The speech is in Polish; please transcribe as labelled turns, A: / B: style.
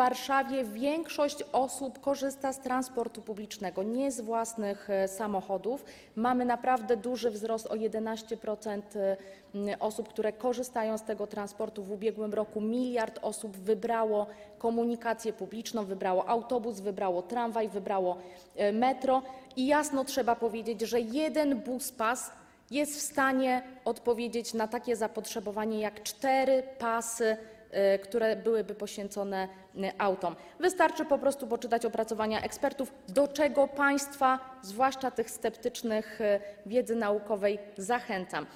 A: Warszawie większość osób korzysta z transportu publicznego, nie z własnych e, samochodów. Mamy naprawdę duży wzrost o 11% m, osób, które korzystają z tego transportu. W ubiegłym roku miliard osób wybrało komunikację publiczną, wybrało autobus, wybrało tramwaj, wybrało e, metro i jasno trzeba powiedzieć, że jeden buspas jest w stanie odpowiedzieć na takie zapotrzebowanie jak cztery pasy, które byłyby poświęcone y, autom. Wystarczy po prostu poczytać opracowania ekspertów, do czego państwa, zwłaszcza tych sceptycznych y, wiedzy naukowej, zachęcam.